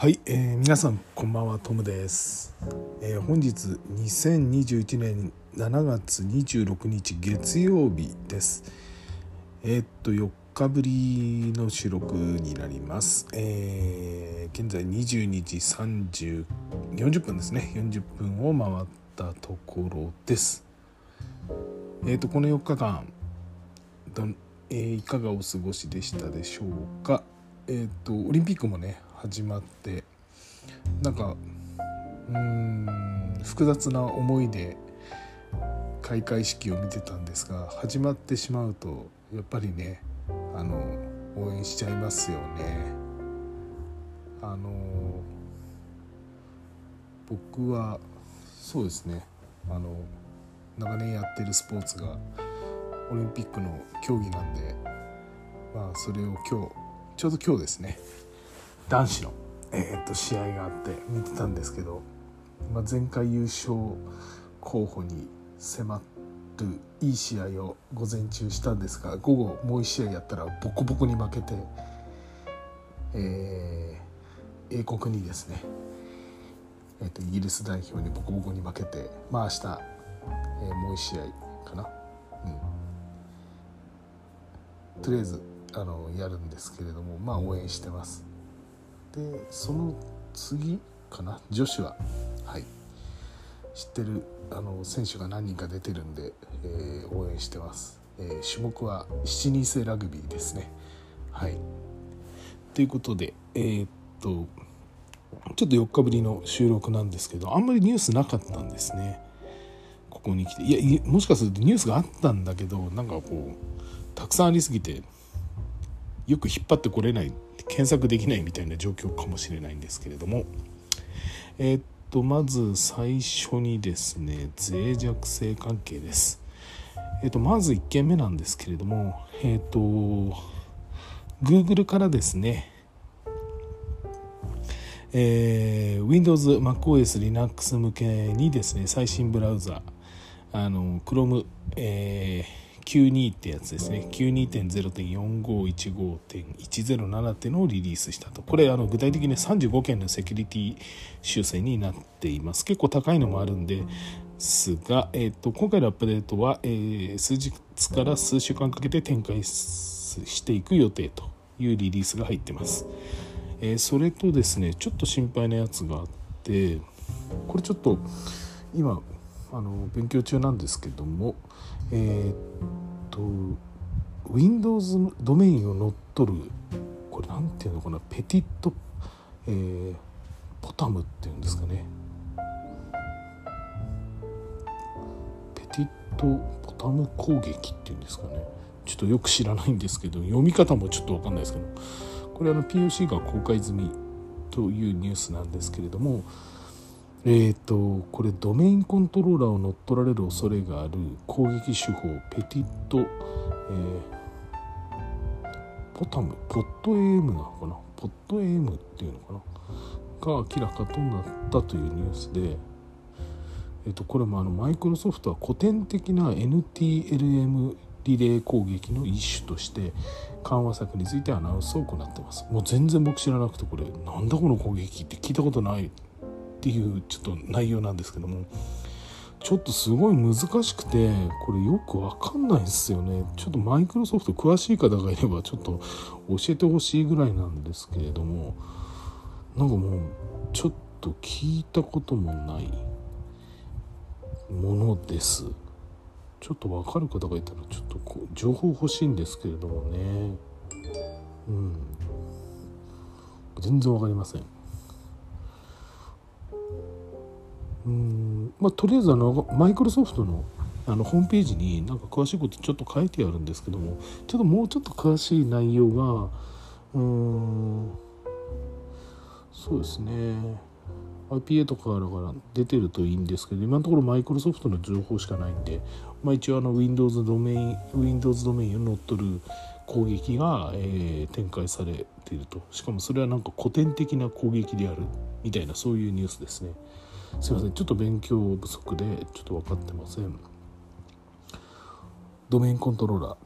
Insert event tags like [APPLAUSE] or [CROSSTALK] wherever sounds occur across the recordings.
はい、えー皆さんこんばんはトムです、えー本日2021年7月26日月曜日です。えーっと4日ぶりの収録になります、えー現在22時30 40分ですね。40分を回ったところです。えーっとこの4日間どんえーいかがお過ごしでしたでしょうか？えーっとオリンピックもね始まってなんかうん複雑な思いで開会式を見てたんですが始まってしまうとやっぱりねあの応援しちゃいますよね。あの僕はそうですねあの長年やってるスポーツがオリンピックの競技なんでまあそれを今日ちょうど今日ですね男子の、えー、と試合があって見てたんですけど、まあ、前回優勝候補に迫るいい試合を午前中したんですが午後もう1試合やったらボコボコに負けて、えー英国にですね、えー、とイギリス代表にボコボコに負けてまあ明日、えーもう1試合かな。うん。とりあえずあのやるんですけれどもまあ応援してますでその次かな？女子は。はい。知ってるあの選手が何人か出てるんで、えー応援してます、えー種目は7人制ラグビーですね。はい。ということでえーっとちょっと4日ぶりの収録なんですけどあんまりニュースなかったんですね。ここに来て。いやいやもしかするとニュースがあったんだけどなんかこうたくさんありすぎてよく引っ張ってこれない検索できないみたいな状況かもしれないんですけれども。えーっとまず最初にですね脆弱性関係です。えーっとまず1件目なんですけれどもえーっと Google からですねえー Windows、MacOS、Linux 向けにですね最新ブラウザあの Chrome、えー92ってやつですね。92.0.4515.107っていうのをリリースしたと。これあの具体的に35件のセキュリティ修正になっています。結構高いのもあるんですが、えー、と今回のアップデートは、えー数日から数週間かけて展開していく予定というリリースが入ってます、えーそれとですねちょっと心配なやつがあってこれちょっと今あの勉強中なんですけどもえーっと Windows ドメインを乗っ取るこれなんていうのかなペティット、えーポタムっていうんですかね。ペティットポタム攻撃っていうんですかね。ちょっとよく知らないんですけど読み方もちょっと分かんないですけどこれあの POC が公開済みというニュースなんですけれどもえー、とこれドメインコントローラーを乗っ取られる恐れがある攻撃手法ペティット、えーポタムポット AM なのかな？ポット AM っていうのかな？が明らかとなったというニュースで、えー、とこれもあのマイクロソフトは古典的な NTLM リレー攻撃の一種として緩和策についてアナウンスを行ってます。もう全然僕知らなくてこれなんだこの攻撃って聞いたことない。っていうちょっと内容なんですけどもちょっとすごい難しくてこれよくわかんないですよね。ちょっとマイクロソフト詳しい方がいればちょっと教えてほしいぐらいなんですけれどもなんかもうちょっと聞いたこともないものです。ちょっとわかる方がいたらちょっとこう情報欲しいんですけれどもね。うん。全然わかりません。うん。まあとりあえずあのマイクロソフトのあのホームページになんか詳しいことちょっと書いてあるんですけどもちょっともうちょっと詳しい内容がうん。そうですね。IPA とかから出てるといいんですけど今のところマイクロソフトの情報しかないんで、まあ、一応あの Windows ドメイン Windows ドメインを乗っ取る攻撃が、えー展開されていると。しかもそれはなんか古典的な攻撃であるみたいなそういうニュースですね。すいません。ちょっと勉強不足でちょっと分かってません。ドメインコントローラ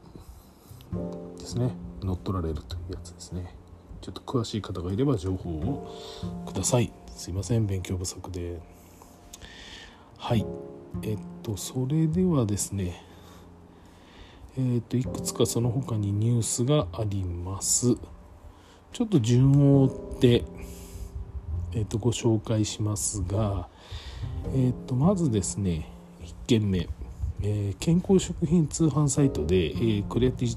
ーですね。乗っ取られるというやつですね。ちょっと詳しい方がいれば情報をください。すいません。勉強不足で。はい。えっとそれではですね。えっといくつかその他にニュースがあります。ちょっと順を追ってえっとご紹介しますがえっとまずですね1件目。えー、健康食品通販サイトで、えー、クレジ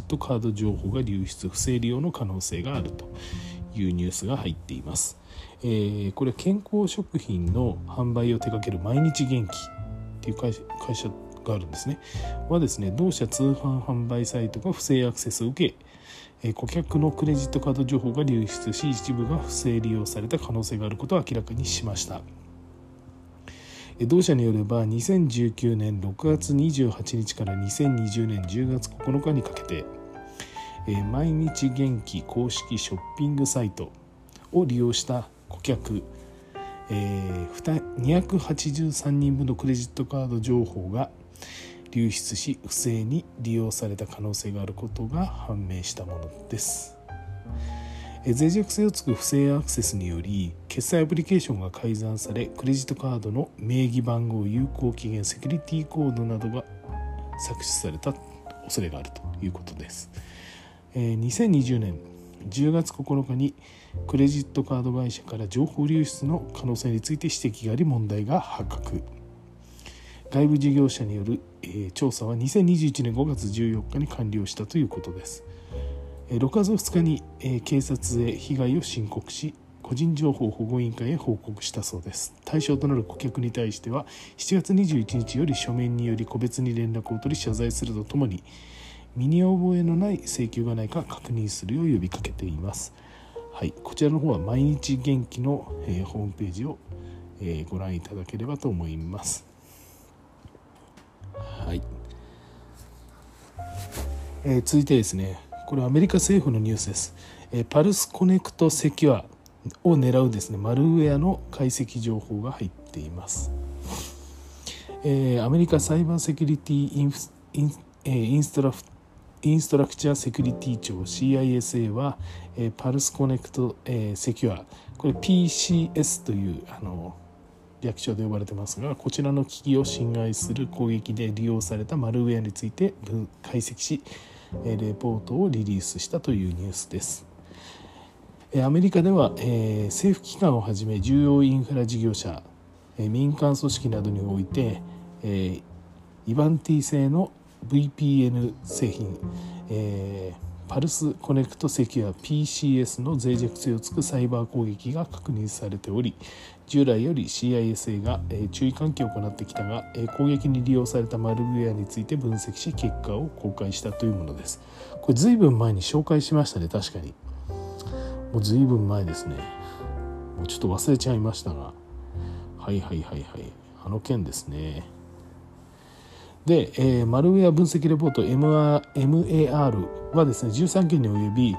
ットカード情報が流出不正利用の可能性があるというニュースが入っています、えー、これは健康食品の販売を手掛ける毎日元気っていう会社があるんですね。はですね同社通販販売サイトが不正アクセスを受け顧客のクレジットカード情報が流出し一部が不正利用された可能性があることを明らかにしました。同社によれば2019年6月28日から2020年10月9日にかけて毎日元気公式ショッピングサイトを利用した顧客283人分のクレジットカード情報が流出し不正に利用された可能性があることが判明したものです。脆弱性をつく不正アクセスにより決済アプリケーションが改ざんされクレジットカードの名義番号有効期限セキュリティコードなどが搾取された恐れがあるということです。2020年10月9日にクレジットカード会社から情報流出の可能性について指摘があり問題が発覚外部事業者による、調査は2021年5月14日に完了したということです。6月2日に警察へ被害を申告し個人情報保護委員会へ報告したそうです。対象となる顧客に対しては7月21日より書面により個別に連絡を取り謝罪するとともに身に覚えのない請求がないか確認するよう呼びかけています。はい、こちらの方は毎日元気の、えー、ホームページを、えー、ご覧いただければと思います。はい、えー、続いてですねこれはアメリカ政府のニュースです、えー、パルスコネクトセキュアを狙うですねマルウェアの解析情報が入っています、えー、アメリカサイバーセキュリティインイン,、えー、インストラフインストラクチャーセキュリティ庁 CISA は、えー、 Pulse Connect、えー、 Secure。これ PCS というあの略称で呼ばれてますがこちらの機器を侵害する攻撃で利用されたマルウェアについて解析しレポートをリリースしたというニュースです。アメリカでは政府機関をはじめ重要インフラ事業者民間組織などにおいてイバンティ製の VPN 製品パルスコネクトセキュア PCS の脆弱性をつくサイバー攻撃が確認されており従来より CISA が注意喚起を行ってきたが攻撃に利用されたマルウェアについて分析し結果を公開したというものです。これ随分前に紹介しましたね確かに。もう随分前ですね。もうちょっと忘れちゃいましたが。はいはいはいはい。あの件ですね。で、えー、マルウェア分析レポート MAR はですね13件に及び、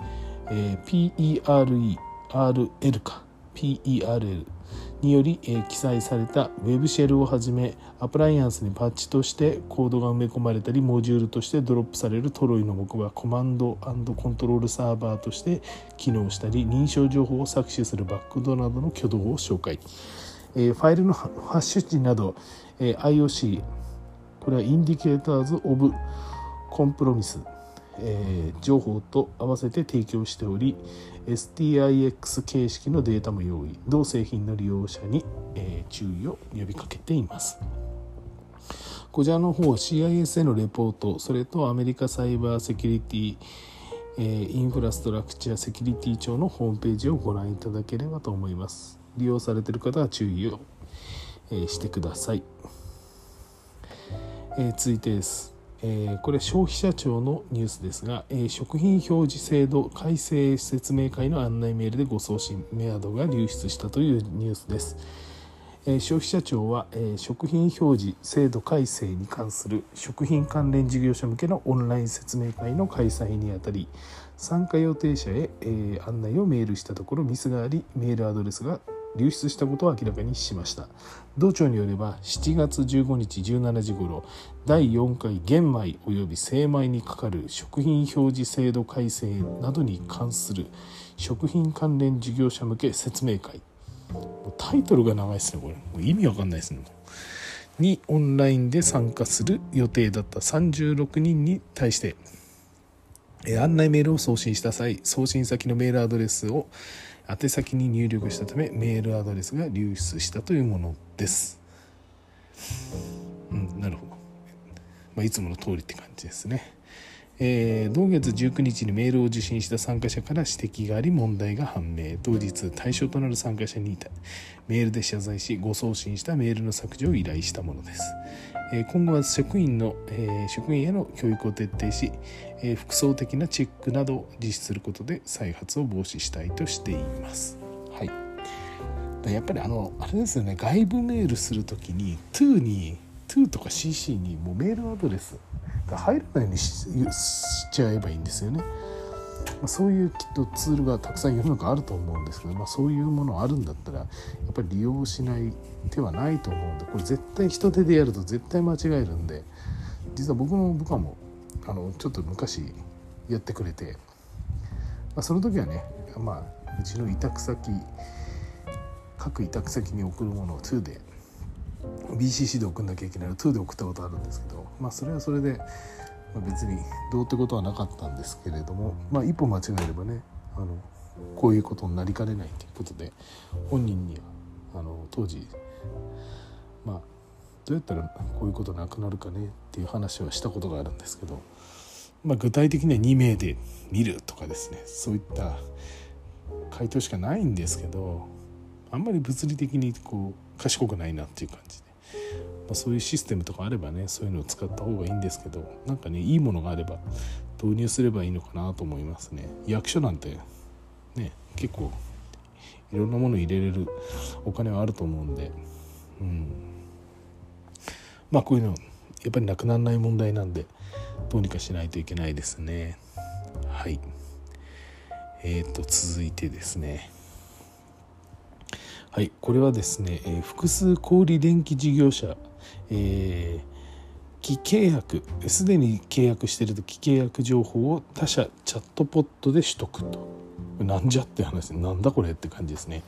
えー、PERERL か。PERL により、えー、記載された Web シェルをはじめアプライアンスにパッチとしてコードが埋め込まれたりモジュールとしてドロップされるトロイの木はコマンドコントロールサーバーとして機能したり認証情報を窃取するバックドアなどの挙動を紹介、えー、ファイルのハッシュ値など、えー、IOC これは Indicators of Compromise、えー、情報と合わせて提供しており STIX 形式のデータも用意同製品の利用者に、えー、注意を呼びかけています。こちらの方 CIS へのレポートそれとアメリカサイバーセキュリティえ、インフラストラクチャーセキュリティ庁のホームページをご覧いただければと思います。利用されている方は注意を、え、してください。えー、続いてです、えー、これ消費者庁のニュースですが、えー、食品表示制度改正説明会の案内メールでご送信メアドが流出したというニュースです、え消費者庁は、え食品表示制度改正に関する食品関連事業者向けのオンライン説明会の開催にあたり参加予定者へ、え案内をメールしたところミスがありメールアドレスが流出したことを明らかにしました。同庁によれば7月15日17時ごろ第4回玄米及び精米にかかる食品表示制度改正などに関する食品関連事業者向け説明会。タイトルが長いですねこれ。もう意味わかんないですね。にオンラインで参加する予定だった36人に対して案内メールを送信した際送信先のメールアドレスを宛先に入力したためメールアドレスが流出したというものです。うんなるほど、まあ、いつもの通りって感じですね。えー、同月19日にメールを受信した参加者から指摘があり問題が判明。当日対象となる参加者にいたメールで謝罪しご送信したメールの削除を依頼したものです、今後は職員の、職員への教育を徹底し、えー、複層的なチェックなどを実施することで再発を防止したいとしています。はい。やっぱりあのあれですよね。外部メールするときに to に to とか CC にもうメールアドレスが入らないようにしちゃえばいいんですよね。ま、そういうきっとツールがたくさん世の中あると思うんですけど、まあ、そういうものあるんだったらやっぱり利用しない手はないと思うんでこれ絶対人手でやると絶対間違えるんで実は僕の部下もあのちょっと昔やってくれて、まあ、その時はね、まあ、うちの委託先各委託先に送るものを2で BCC で送んなきゃいけないの2で送ったことあるんですけどまあそれはそれで、まあ、別にどうってことはなかったんですけれどもまあ一歩間違えればねあのこういうことになりかねないということで本人にはあの当時まあどうやったらこういうことなくなるかねっていう話はしたことがあるんですけど、まあ、具体的には2名で見るとかですねそういった回答しかないんですけどあんまり物理的にこう賢くないなっていう感じ、あ、そういうシステムとかあればねそういうのを使った方がいいんですけどなんかねいいものがあれば導入すればいいのかなと思いますね。役所なんてね結構いろんなもの入れれるお金はあると思うんで。うん。まあこういうのやっぱりなくならない問題なんでどうにかしないといけないですね。はい。えーと続いてですね。はい、これはですね、えー、複数小売電気事業者、えー、既契約すでに契約していると既契約情報を他社チャットポットで取得と。なんじゃって話なんだこれって感じですね。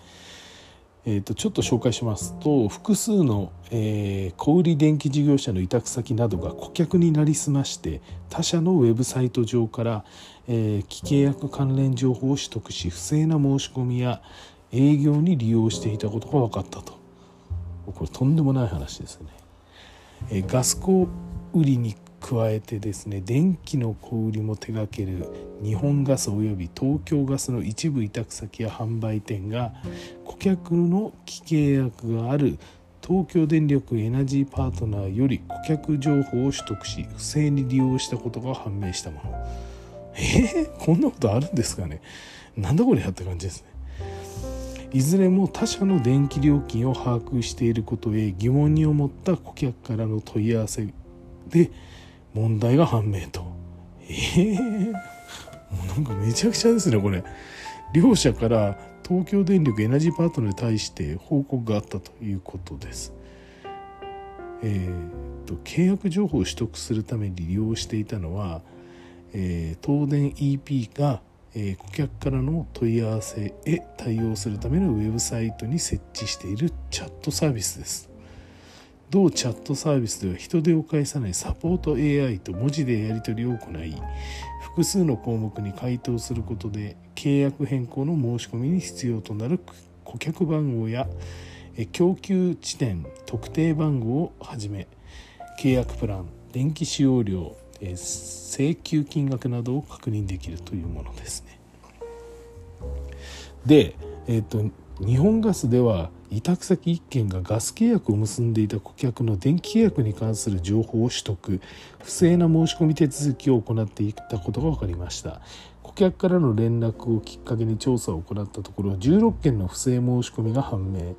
えーと、ちょっと紹介しますと複数の、えー、小売電気事業者の委託先などが顧客になりすまして他社のウェブサイト上から、えー、既契約関連情報を取得し不正な申し込みや、営業に利用していたことが分かったと。これとんでもない話ですね、えガスコ売りに加えてですね電気の小売りも手掛ける日本ガスおよび東京ガスの一部委託先や販売店が顧客の既契約がある東京電力エナジーパートナーより顧客情報を取得し不正に利用したことが判明したもの。えー、こんなことあるんですかね。なんだこれやって感じですね。いずれも他社の電気料金を把握していることへ疑問に思った顧客からの問い合わせで問題が判明と。え [LAUGHS] えー、もうなんかめちゃくちゃですねこれ。両社から東京電力エナジーパートナーに対して報告があったということです。えーと、と契約情報を取得するために利用していたのは、えー、東電 EP がえ顧客からの問い合わせへ対応するためのウェブサイトに設置しているチャットサービスです。同チャットサービスでは人手を介さないサポート AI と文字でやり取りを行い複数の項目に回答することで契約変更の申し込みに必要となる顧客番号や供給地点特定番号をはじめ契約プラン電気使用量え請求金額などを確認できるというものですね。で、えーと、日本ガスでは委託先1件がガス契約を結んでいた顧客の電気契約に関する情報を取得。不正な申し込み手続きを行っていたことが分かりました。顧客からの連絡をきっかけに調査を行ったところ16件の不正申し込みが判明、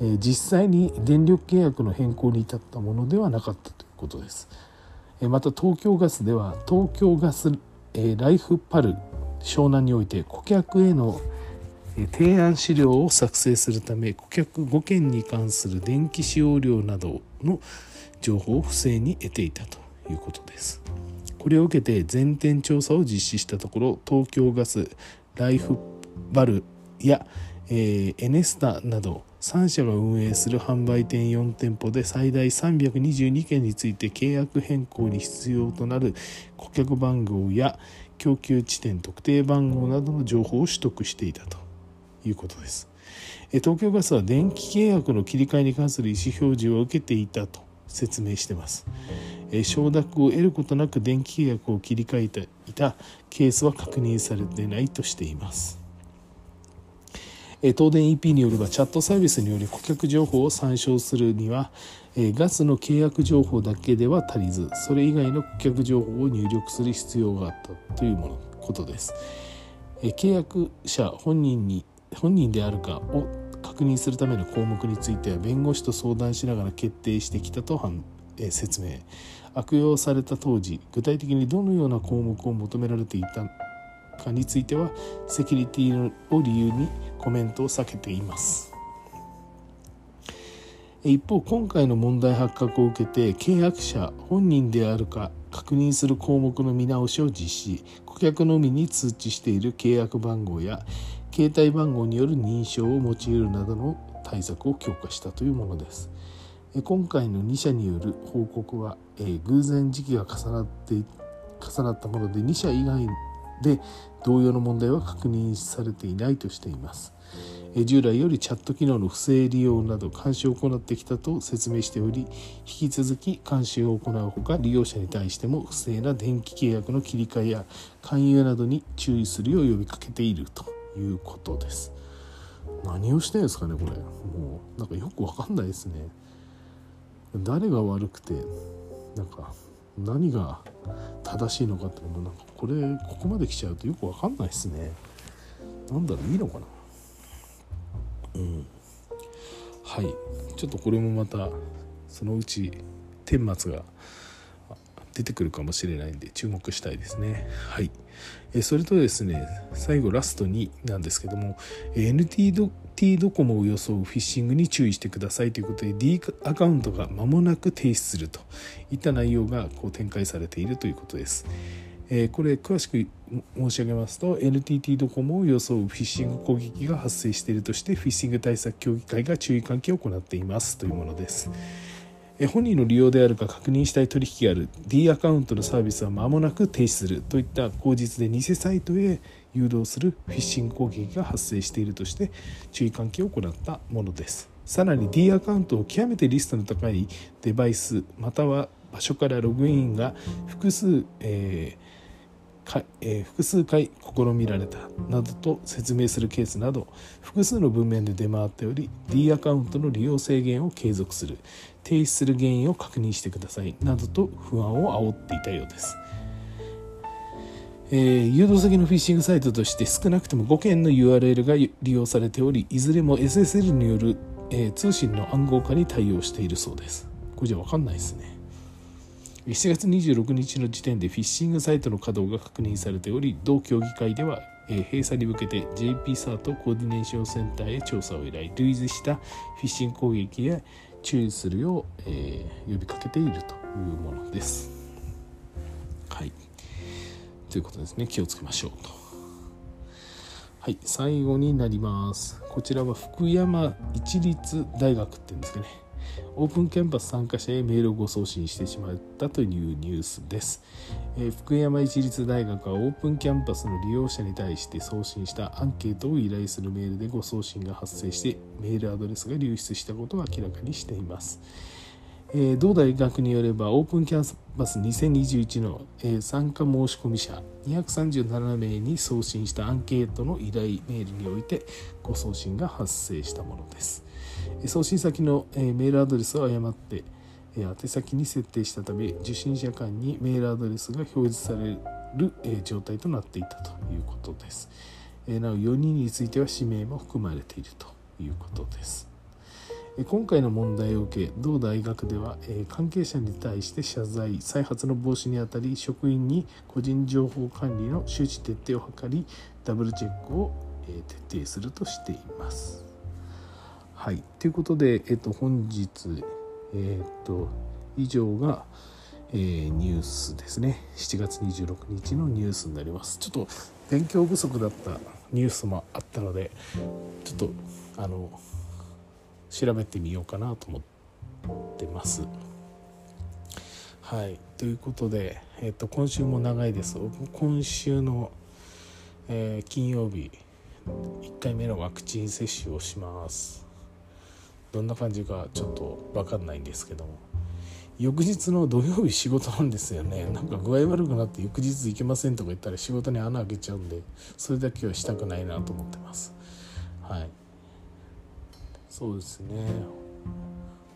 えー、実際に電力契約の変更に至ったものではなかったということです。また東京ガスでは東京ガスライフパル湘南において顧客への提案資料を作成するため顧客5件に関する電気使用量などの情報を不正に得ていたということです。これを受けて全店調査を実施したところ東京ガスライフバルや、えー、エネスタなど3社が運営する販売店4店舗で最大322件について契約変更に必要となる顧客番号や供給地点特定番号などの情報を取得していたということです。東京ガスは電気契約の切り替えに関する意思表示を受けていたと説明してます。承諾を得ることなく電気契約を切り替えていたケースは確認されてないとしています。東電 EP によればチャットサービスにより顧客情報を参照するにはガスの契約情報だけでは足りずそれ以外の顧客情報を入力する必要があったというものことです。契約者本人に本人であるかを確認するための項目については弁護士と相談しながら決定してきたと説明。悪用された当時具体的にどのような項目を求められていたかについてはセキュリティを理由にコメントを避けています。一方今回の問題発覚を受けて契約者本人であるか確認する項目の見直しを実施。顧客のみに通知している契約番号や携帯番号による認証を用いるなどの対策を強化したというものです。今回の2社による報告は偶然時期が重なって重なったもので2社以外で同様の問題は確認されていないとしています。従来よりチャット機能の不正利用など監視を行ってきたと説明しており引き続き監視を行うほか利用者に対しても不正な電気契約の切り替えや勧誘などに注意するよう呼びかけているということです。何をしてんですかねこれ。もうなんかよくわかんないですね。誰が悪くてなんか何が正しいのかってもなんかこれここまで来ちゃうとよく分かんないっすね。なんだろういいのかな？うん。はい。ちょっとこれもまたそのうち顛末が出てくるかもしれないんで注目したいですねはいえそれとですね最後ラストになんですけども NTT ドコモを装うフィッシングに注意してくださいということで D アカウントが間もなく停止するといった内容がこう展開されているということです。えこれ詳しく申し上げますと NTT ドコモを装うフィッシング攻撃が発生しているとしてフィッシング対策協議会が注意喚起を行っていますというものです。本人の利用であるか確認したい取引がある。D アカウントのサービスは間もなく停止するといった口実で偽サイトへ誘導するフィッシング攻撃が発生しているとして注意喚起を行ったものです。さらに D アカウントを極めてリストの高いデバイスまたは場所からログインが複数、えーえー、複数回試みられたなどと説明するケースなど複数の文面で出回っており D アカウントの利用制限を継続する。停止する原因を確認してください。などと不安を煽っていたようです、えー、誘導先のフィッシングサイトとして少なくとも5件の URL が利用されておりいずれも SSL による、えー、通信の暗号化に対応しているそうです。これじゃ分かんないですね。7月26日の時点でフィッシングサイトの稼働が確認されており同協議会では閉鎖に向けて JP サートコーディネーションセンターへ調査を依頼。類似したフィッシング攻撃や注意するよう、えー、呼びかけているというものです。はいということですね気をつけましょうと。はい最後になります。こちらは福山一律大学って言うんですかね。オープンキャンパス参加者へメールをご送信してしまったというニュースです、え、福山一律大学はオープンキャンパスの利用者に対して送信したアンケートを依頼するメールでご送信が発生してメールアドレスが流出したことを明らかにしています。え、同大学によればオープンキャンパス2021の、え、参加申込者237名に送信したアンケートの依頼メールにおいてご送信が発生したものです。送信先のメールアドレスを誤って宛先に設定したため受信者間にメールアドレスが表示される状態となっていたということですなお4人については氏名も含まれているということです今回の問題を受け同大学では関係者に対して謝罪再発の防止にあたり職員に個人情報管理の周知徹底を図りダブルチェックを、徹底するとしています。はい。ということで、えー、と本日、えー、と以上が、えー、ニュースですね。7月26日のニュースになります。ちょっと勉強不足だったニュースもあったのでちょっとあの調べてみようかなと思ってます。はい。ということで、えーと、今週も長いです。今週の、えー、金曜日1回目のワクチン接種をします。どんな感じかちょっと分かんないんですけども。翌日の土曜日仕事なんですよね。なんか具合悪くなって翌日行けませんとか言ったら仕事に穴開けちゃうんでそれだけはしたくないなと思ってます。はい。そうですね。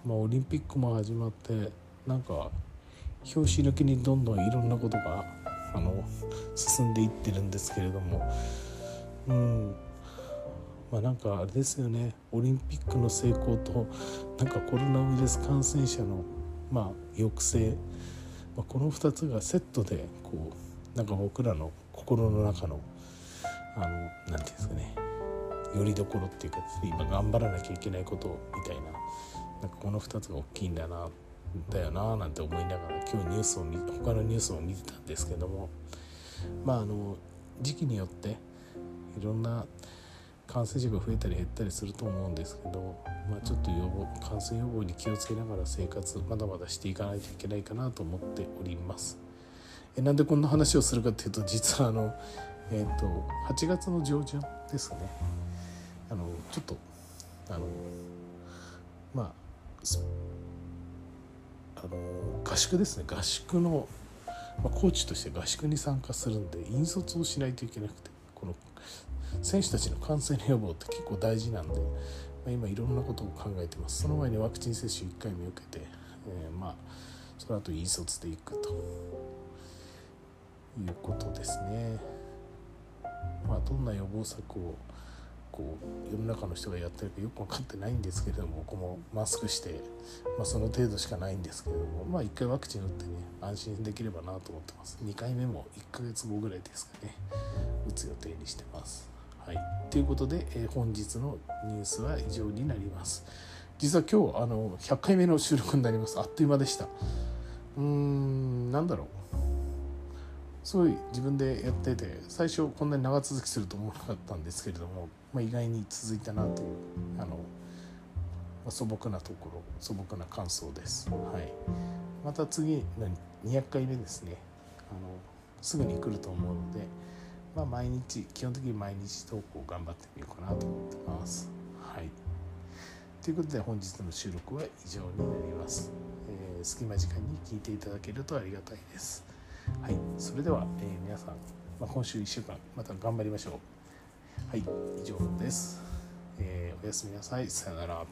まあオリンピックも始まってなんか拍子抜きにどんどんいろんなことがあの進んでいってるんですけれども。うんまあなんかあれですよね。オリンピックの成功となんかコロナウイルス感染者のまあ抑制、まあ、この2つがセットでこうなんか僕らの心の中の何て言うんですかね。よりどころっていうか今頑張らなきゃいけないことみたいな。なんかこの2つが大きいんだなだよななんて思いながら今日ニュースを他のニュースを見てたんですけども。まああの時期によっていろんな感染者が増えたり減ったりすると思うんですけど、まあ、ちょっと予防感染予防に気をつけながら生活まだまだしていかないといけないかなと思っております。えなんでこんな話をするかっていうと実はあの、えーと、8月の上旬ですねあのちょっとあのまああの合宿ですね合宿の、まあ、コーチとして合宿に参加するんで引率をしないといけなくてこの選手たちの感染予防って結構大事なんで、まあ、今いろんなことを考えてます。その前にワクチン接種1回目受けて、えー、まあその後引率でいくということですね。まあどんな予防策をこう世の中の人がやってるかよく分かってないんですけれども僕もマスクして、まあ、その程度しかないんですけれどもまあ1回ワクチン打ってね安心できればなと思ってます。2回目も1ヶ月後ぐらいですかね打つ予定にしてます。はい。ということで、えー、本日のニュースは以上になります。実は今日あの100回目の収録になります。あっという間でした。うーんなんだろう。すごい自分でやってて最初こんなに長続きすると思わなかったんですけれどもまあ、意外に続いたなというあの、まあ、素朴なところ素朴な感想です。はい、また次200回目ですね。あのすぐに来ると思うので、まあ、毎日基本的に毎日投稿頑張ってみようかなと思ってます。はい、ということで本日の収録は以上になります。えー、隙間時間に聞いていただけるとありがたいです。はい、それでは、えー、皆さん、まあ、今週1週間また頑張りましょう。はい以上です、えー、おやすみなさいさよなら